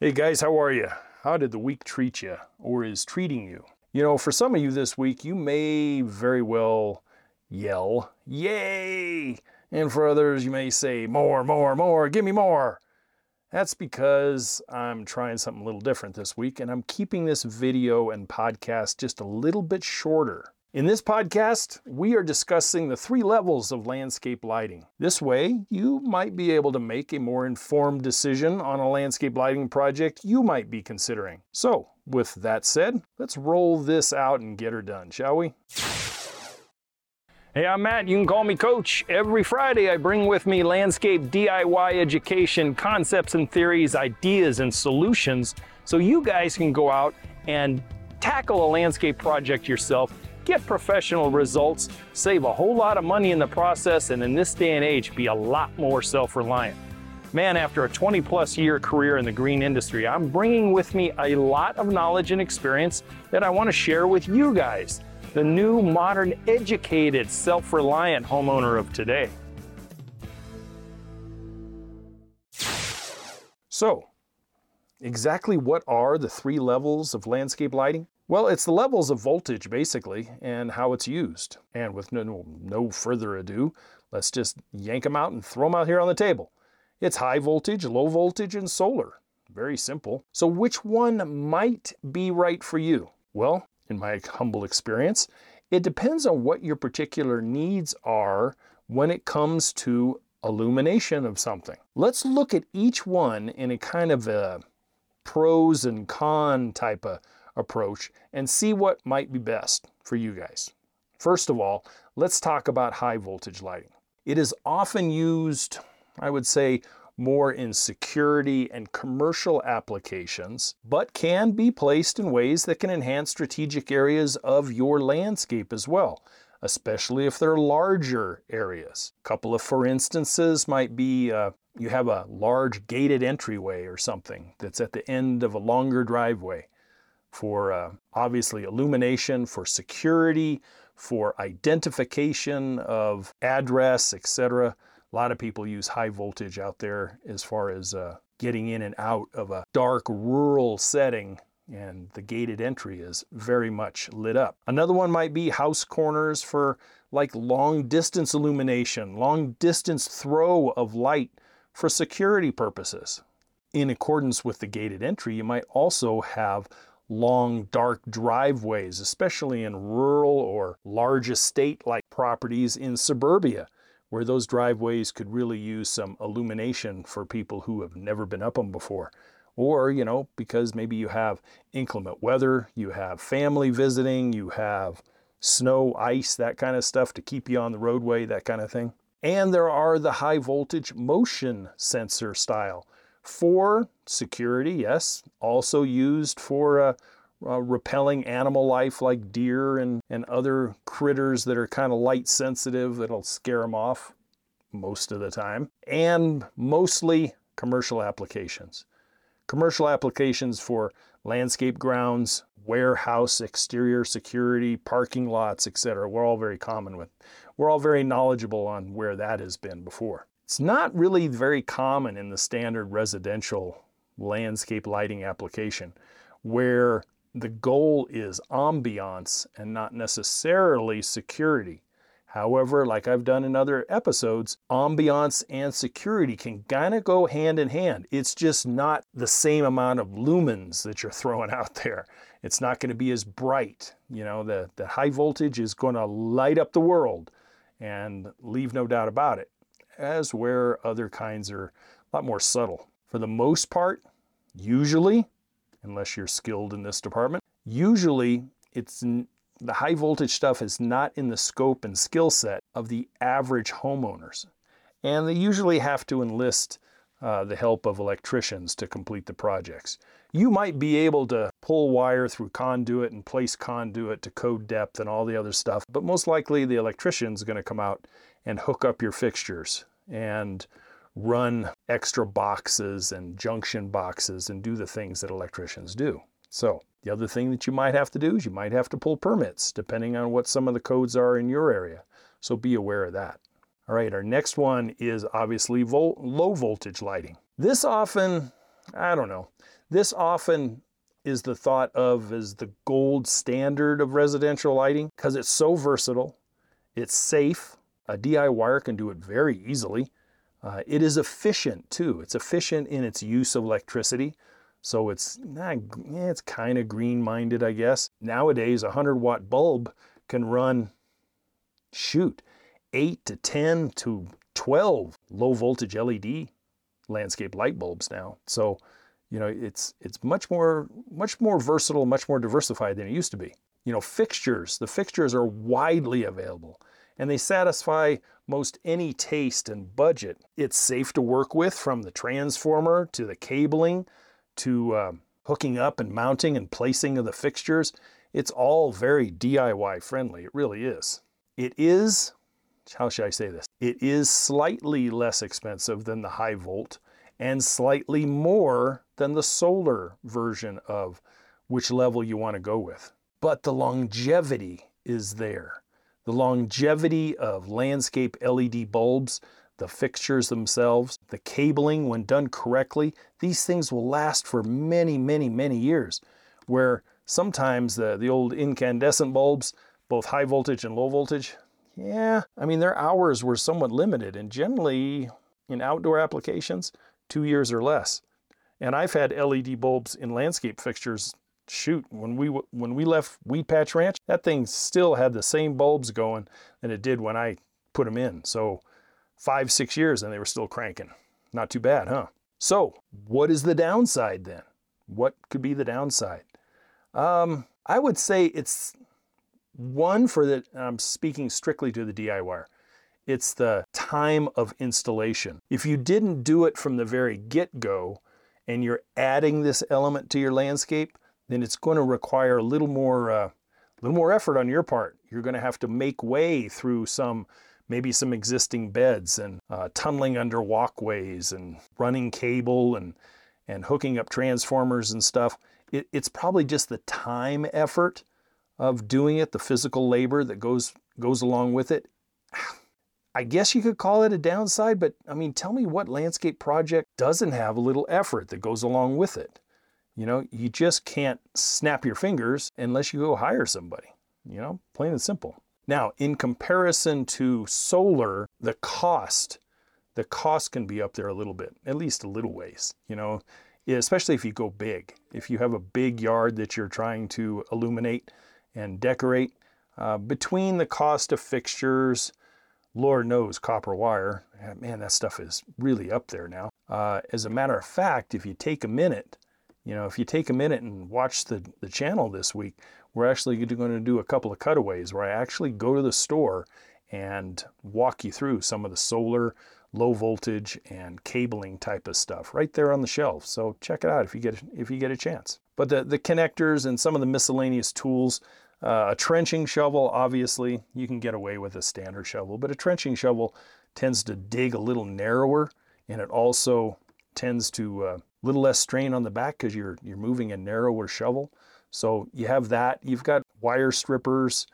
Hey guys, how are you? How did the week treat you or is treating you? You know, for some of you this week, you may very well yell, Yay! And for others, you may say, More, more, more, give me more. That's because I'm trying something a little different this week and I'm keeping this video and podcast just a little bit shorter. In this podcast, we are discussing the three levels of landscape lighting. This way, you might be able to make a more informed decision on a landscape lighting project you might be considering. So, with that said, let's roll this out and get her done, shall we? Hey, I'm Matt. You can call me Coach. Every Friday, I bring with me landscape DIY education, concepts and theories, ideas and solutions so you guys can go out and tackle a landscape project yourself get professional results, save a whole lot of money in the process, and in this day and age, be a lot more self reliant. Man, after a 20 plus year career in the green industry, I'm bringing with me a lot of knowledge and experience that I want to share with you guys, the new, modern, educated, self reliant homeowner of today. So, exactly what are the three levels of landscape lighting? Well, it's the levels of voltage basically and how it's used. And with no, no further ado, let's just yank them out and throw them out here on the table. It's high voltage, low voltage, and solar. Very simple. So, which one might be right for you? Well, in my humble experience, it depends on what your particular needs are when it comes to illumination of something. Let's look at each one in a kind of a pros and con type of approach and see what might be best for you guys. First of all, let's talk about high voltage lighting. It is often used, I would say, more in security and commercial applications, but can be placed in ways that can enhance strategic areas of your landscape as well, especially if they're larger areas. A couple of for instances might be uh, you have a large gated entryway or something that's at the end of a longer driveway for uh, obviously illumination, for security, for identification of address, etc. A lot of people use high voltage out there as far as uh, getting in and out of a dark rural setting and the gated entry is very much lit up. Another one might be house corners for like long distance illumination, long distance throw of light for security purposes. In accordance with the gated entry, you might also have long, dark driveways, especially in rural or large estate like properties in suburbia, where those driveways could really use some illumination for people who have never been up them before. Or, you know, because maybe you have inclement weather, you have family visiting, you have snow, ice, that kind of stuff to keep you on the roadway, that kind of thing. And there are the high voltage motion sensor style for security, yes, also used for uh, uh, repelling animal life like deer and, and other critters that are kind of light sensitive that'll scare them off most of the time, and mostly commercial applications. Commercial applications for landscape grounds, warehouse, exterior security, parking lots, etc. We're all very common with. We're all very knowledgeable on where that has been before. It's not really very common in the standard residential landscape lighting application where the goal is ambiance and not necessarily security. However, like I've done in other episodes, ambiance and security can kind of go hand in hand. It's just not the same amount of lumens that you're throwing out there. It's not going to be as bright. You know, the, the high voltage is going to light up the world and leave no doubt about it as where other kinds are a lot more subtle. For the most part, usually, unless you're skilled in this department, usually it's the high voltage stuff is not in the scope and skill set of the average homeowners. And they usually have to enlist uh, the help of electricians to complete the projects. You might be able to pull wire through conduit and place conduit to code depth and all the other stuff, but most likely the electrician's going to come out and hook up your fixtures and run extra boxes and junction boxes and do the things that electricians do. So, the other thing that you might have to do is you might have to pull permits depending on what some of the codes are in your area. So, be aware of that. All right, our next one is obviously vol- low voltage lighting. This often I don't know. This often is the thought of as the gold standard of residential lighting because it's so versatile, it's safe. A DIYer can do it very easily. Uh, it is efficient too. It's efficient in its use of electricity. So it's it's kind of green minded, I guess. Nowadays, a 100 watt bulb can run, shoot, 8 to 10 to 12 low voltage LED landscape light bulbs now. So, you know, it's it's much more much more versatile, much more diversified than it used to be. You know, fixtures, the fixtures are widely available and they satisfy most any taste and budget. It's safe to work with from the transformer to the cabling to uh, hooking up and mounting and placing of the fixtures. It's all very DIY friendly. It really is. It is, how should I say this? It is slightly less expensive than the high volt and slightly more than the solar version of which level you want to go with. But the longevity is there. The longevity of landscape LED bulbs, the fixtures themselves, the cabling, when done correctly, these things will last for many, many, many years. Where sometimes the, the old incandescent bulbs, both high voltage and low voltage, yeah, I mean, their hours were somewhat limited, and generally in outdoor applications, two years or less. And I've had LED bulbs in landscape fixtures. Shoot, when we when we left Weed Patch Ranch, that thing still had the same bulbs going than it did when I put them in. So five six years and they were still cranking. Not too bad, huh? So what is the downside then? What could be the downside? Um, I would say it's one for the. I'm speaking strictly to the DIYer. It's the time of installation. If you didn't do it from the very get go and you're adding this element to your landscape, then it's going to require a little more, uh, little more effort on your part. You're going to have to make way through some, maybe some existing beds and uh, tunneling under walkways and running cable and, and hooking up transformers and stuff. It, it's probably just the time effort of doing it, the physical labor that goes goes along with it. I guess you could call it a downside, but I mean, tell me what landscape project doesn't have a little effort that goes along with it? You know, you just can't snap your fingers unless you go hire somebody, you know, plain and simple. Now, in comparison to solar, the cost, the cost can be up there a little bit, at least a little ways, you know, especially if you go big. If you have a big yard that you're trying to illuminate and decorate, uh, between the cost of fixtures, Lord knows copper wire. Man, that stuff is really up there now. Uh, as a matter of fact, if you take a minute, you know, if you take a minute and watch the, the channel this week, we're actually going to do a couple of cutaways where I actually go to the store and walk you through some of the solar, low voltage, and cabling type of stuff right there on the shelf. So check it out if you get if you get a chance. But the, the connectors and some of the miscellaneous tools uh, a trenching shovel, obviously, you can get away with a standard shovel, but a trenching shovel tends to dig a little narrower and it also tends to uh, little less strain on the back because you're, you're moving a narrower shovel. So you have that. You've got wire strippers.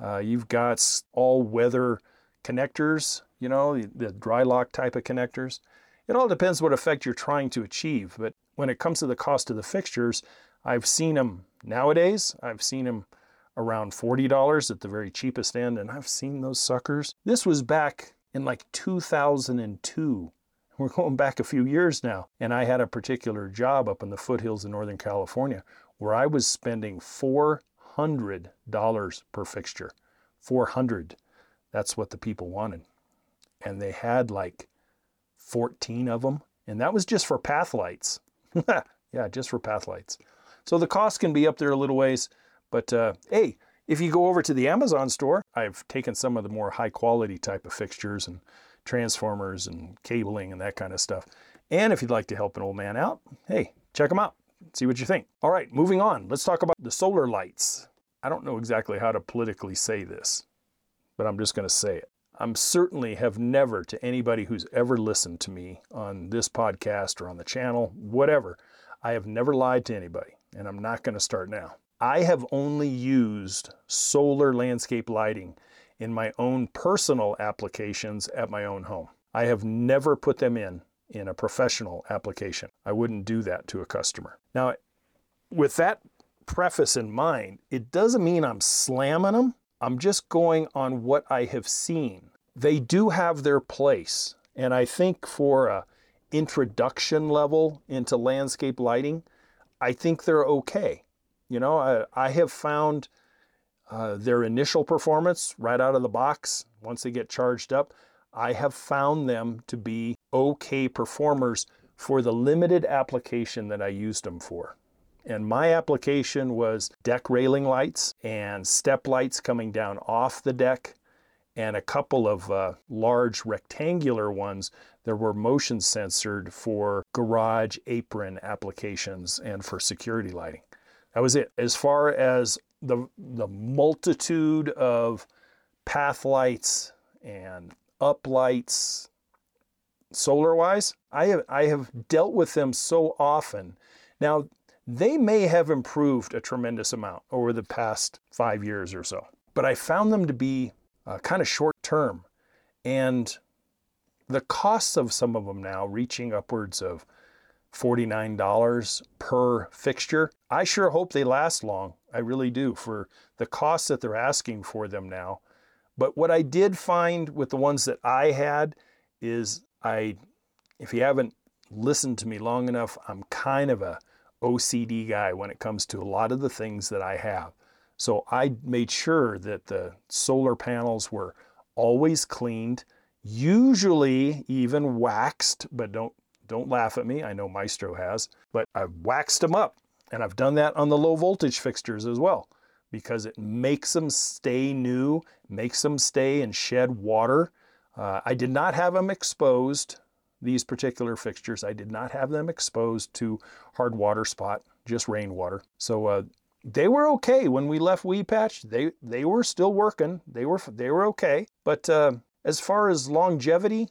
Uh, you've got all weather connectors, you know, the, the Drylok type of connectors. It all depends what effect you're trying to achieve. But when it comes to the cost of the fixtures, I've seen them nowadays. I've seen them around $40 at the very cheapest end, and I've seen those suckers. This was back in like 2002. We're going back a few years now. And I had a particular job up in the foothills of Northern California where I was spending $400 per fixture. 400. That's what the people wanted. And they had like 14 of them. And that was just for path lights. yeah, just for path lights. So the cost can be up there a little ways. But uh, hey, if you go over to the Amazon store, I've taken some of the more high quality type of fixtures and transformers and cabling and that kind of stuff. And if you'd like to help an old man out, hey, check them out. See what you think. All right, moving on. Let's talk about the solar lights. I don't know exactly how to politically say this, but I'm just going to say it. I'm certainly have never to anybody who's ever listened to me on this podcast or on the channel, whatever, I have never lied to anybody, and I'm not going to start now. I have only used solar landscape lighting in my own personal applications at my own home. I have never put them in in a professional application. I wouldn't do that to a customer. Now, with that preface in mind, it doesn't mean I'm slamming them. I'm just going on what I have seen. They do have their place. And I think for a introduction level into landscape lighting, I think they're okay. You know, I, I have found uh, their initial performance right out of the box, once they get charged up, I have found them to be okay performers for the limited application that I used them for. And my application was deck railing lights and step lights coming down off the deck and a couple of uh, large rectangular ones that were motion censored for garage apron applications and for security lighting. That was it. As far as the, the multitude of path lights and up lights, solar wise, I have, I have dealt with them so often. Now, they may have improved a tremendous amount over the past five years or so, but I found them to be uh, kind of short term. And the costs of some of them now reaching upwards of $49 per fixture. I sure hope they last long. I really do for the costs that they're asking for them now. But what I did find with the ones that I had is I, if you haven't listened to me long enough, I'm kind of a OCD guy when it comes to a lot of the things that I have. So I made sure that the solar panels were always cleaned, usually even waxed, but don't don't laugh at me. I know Maestro has, but I've waxed them up and I've done that on the low voltage fixtures as well because it makes them stay new, makes them stay and shed water. Uh, I did not have them exposed, these particular fixtures. I did not have them exposed to hard water spot, just rainwater. So uh, they were okay when we left Weed Patch. They they were still working. They were they were okay. But uh, as far as longevity,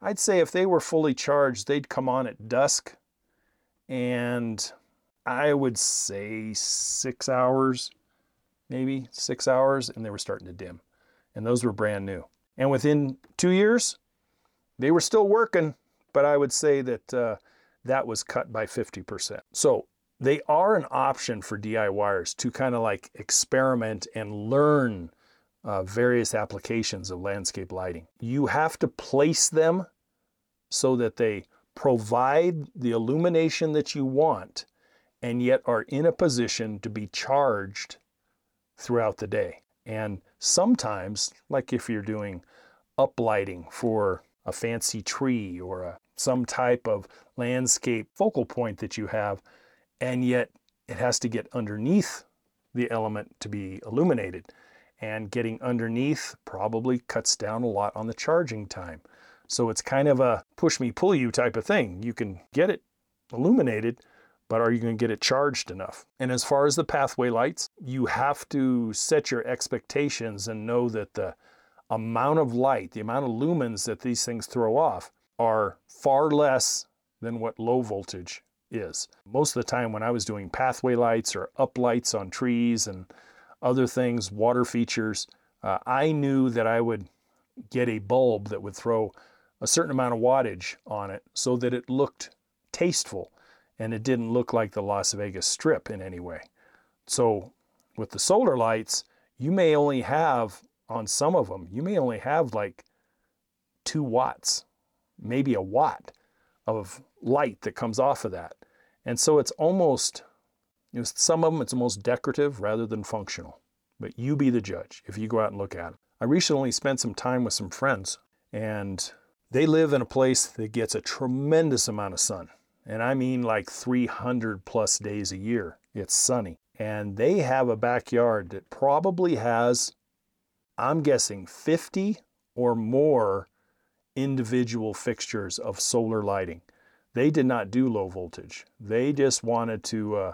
I'd say if they were fully charged, they'd come on at dusk, and I would say six hours, maybe six hours, and they were starting to dim, and those were brand new. And within two years, they were still working, but I would say that uh, that was cut by 50%. So they are an option for DIYers to kind of like experiment and learn uh, various applications of landscape lighting. You have to place them so that they provide the illumination that you want and yet are in a position to be charged throughout the day. And sometimes, like if you're doing uplighting for a fancy tree or a, some type of landscape focal point that you have, and yet it has to get underneath the element to be illuminated. And getting underneath probably cuts down a lot on the charging time. So it's kind of a push me, pull you type of thing. You can get it illuminated, but are you going to get it charged enough? And as far as the pathway lights, you have to set your expectations and know that the amount of light, the amount of lumens that these things throw off are far less than what low voltage is. Most of the time when I was doing pathway lights or up lights on trees and other things, water features, uh, I knew that I would get a bulb that would throw a certain amount of wattage on it so that it looked tasteful and it didn't look like the Las Vegas Strip in any way. So with the solar lights, you may only have on some of them, you may only have like two watts, maybe a watt of light that comes off of that. And so it's almost, you know, some of them it's almost decorative rather than functional. But you be the judge if you go out and look at them. I recently spent some time with some friends, and they live in a place that gets a tremendous amount of sun. And I mean like 300 plus days a year. It's sunny. And they have a backyard that probably has, I'm guessing, 50 or more individual fixtures of solar lighting. They did not do low voltage. They just wanted to uh,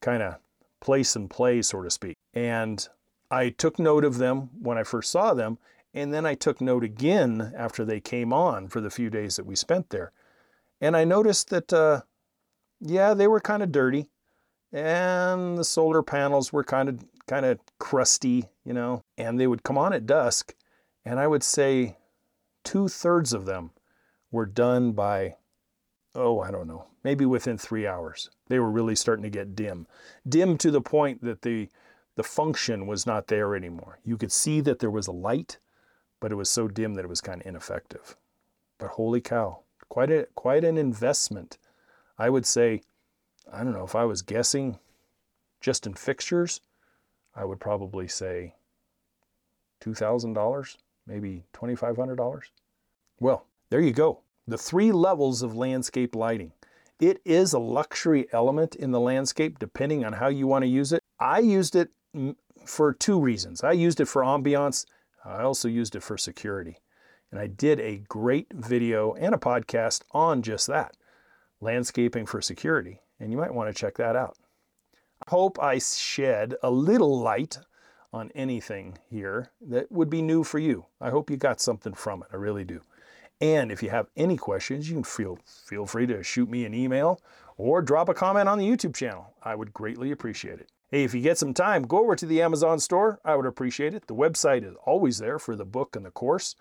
kind of place and play, so to speak. And I took note of them when I first saw them, and then I took note again after they came on for the few days that we spent there. And I noticed that, uh, yeah, they were kind of dirty, and the solar panels were kind of kind of crusty, you know. And they would come on at dusk, and I would say two thirds of them were done by, oh, I don't know, maybe within three hours. They were really starting to get dim. Dim to the point that the, the function was not there anymore. You could see that there was a light, but it was so dim that it was kind of ineffective. But holy cow, quite a quite an investment. I would say, I don't know, if I was guessing just in fixtures, I would probably say $2,000, maybe $2,500. Well, there you go. The three levels of landscape lighting. It is a luxury element in the landscape depending on how you want to use it. I used it for two reasons. I used it for ambiance, I also used it for security. And I did a great video and a podcast on just that landscaping for security. And you might want to check that out. I hope I shed a little light on anything here that would be new for you. I hope you got something from it. I really do. And if you have any questions, you can feel feel free to shoot me an email or drop a comment on the YouTube channel. I would greatly appreciate it. Hey, if you get some time, go over to the Amazon store. I would appreciate it. The website is always there for the book and the course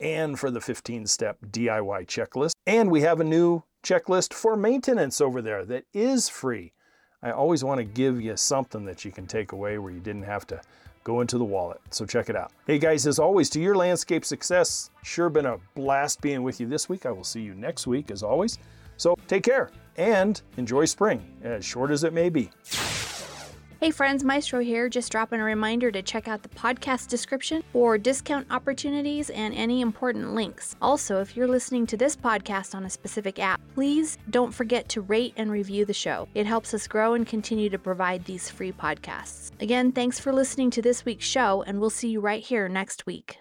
and for the 15 step DIY checklist. And we have a new checklist for maintenance over there that is free. I always want to give you something that you can take away where you didn't have to go into the wallet. So check it out. Hey guys, as always, to your landscape success, sure been a blast being with you this week. I will see you next week as always. So take care and enjoy spring, as short as it may be. Hey friends, Maestro here, just dropping a reminder to check out the podcast description for discount opportunities and any important links. Also, if you're listening to this podcast on a specific app, please don't forget to rate and review the show. It helps us grow and continue to provide these free podcasts. Again, thanks for listening to this week's show, and we'll see you right here next week.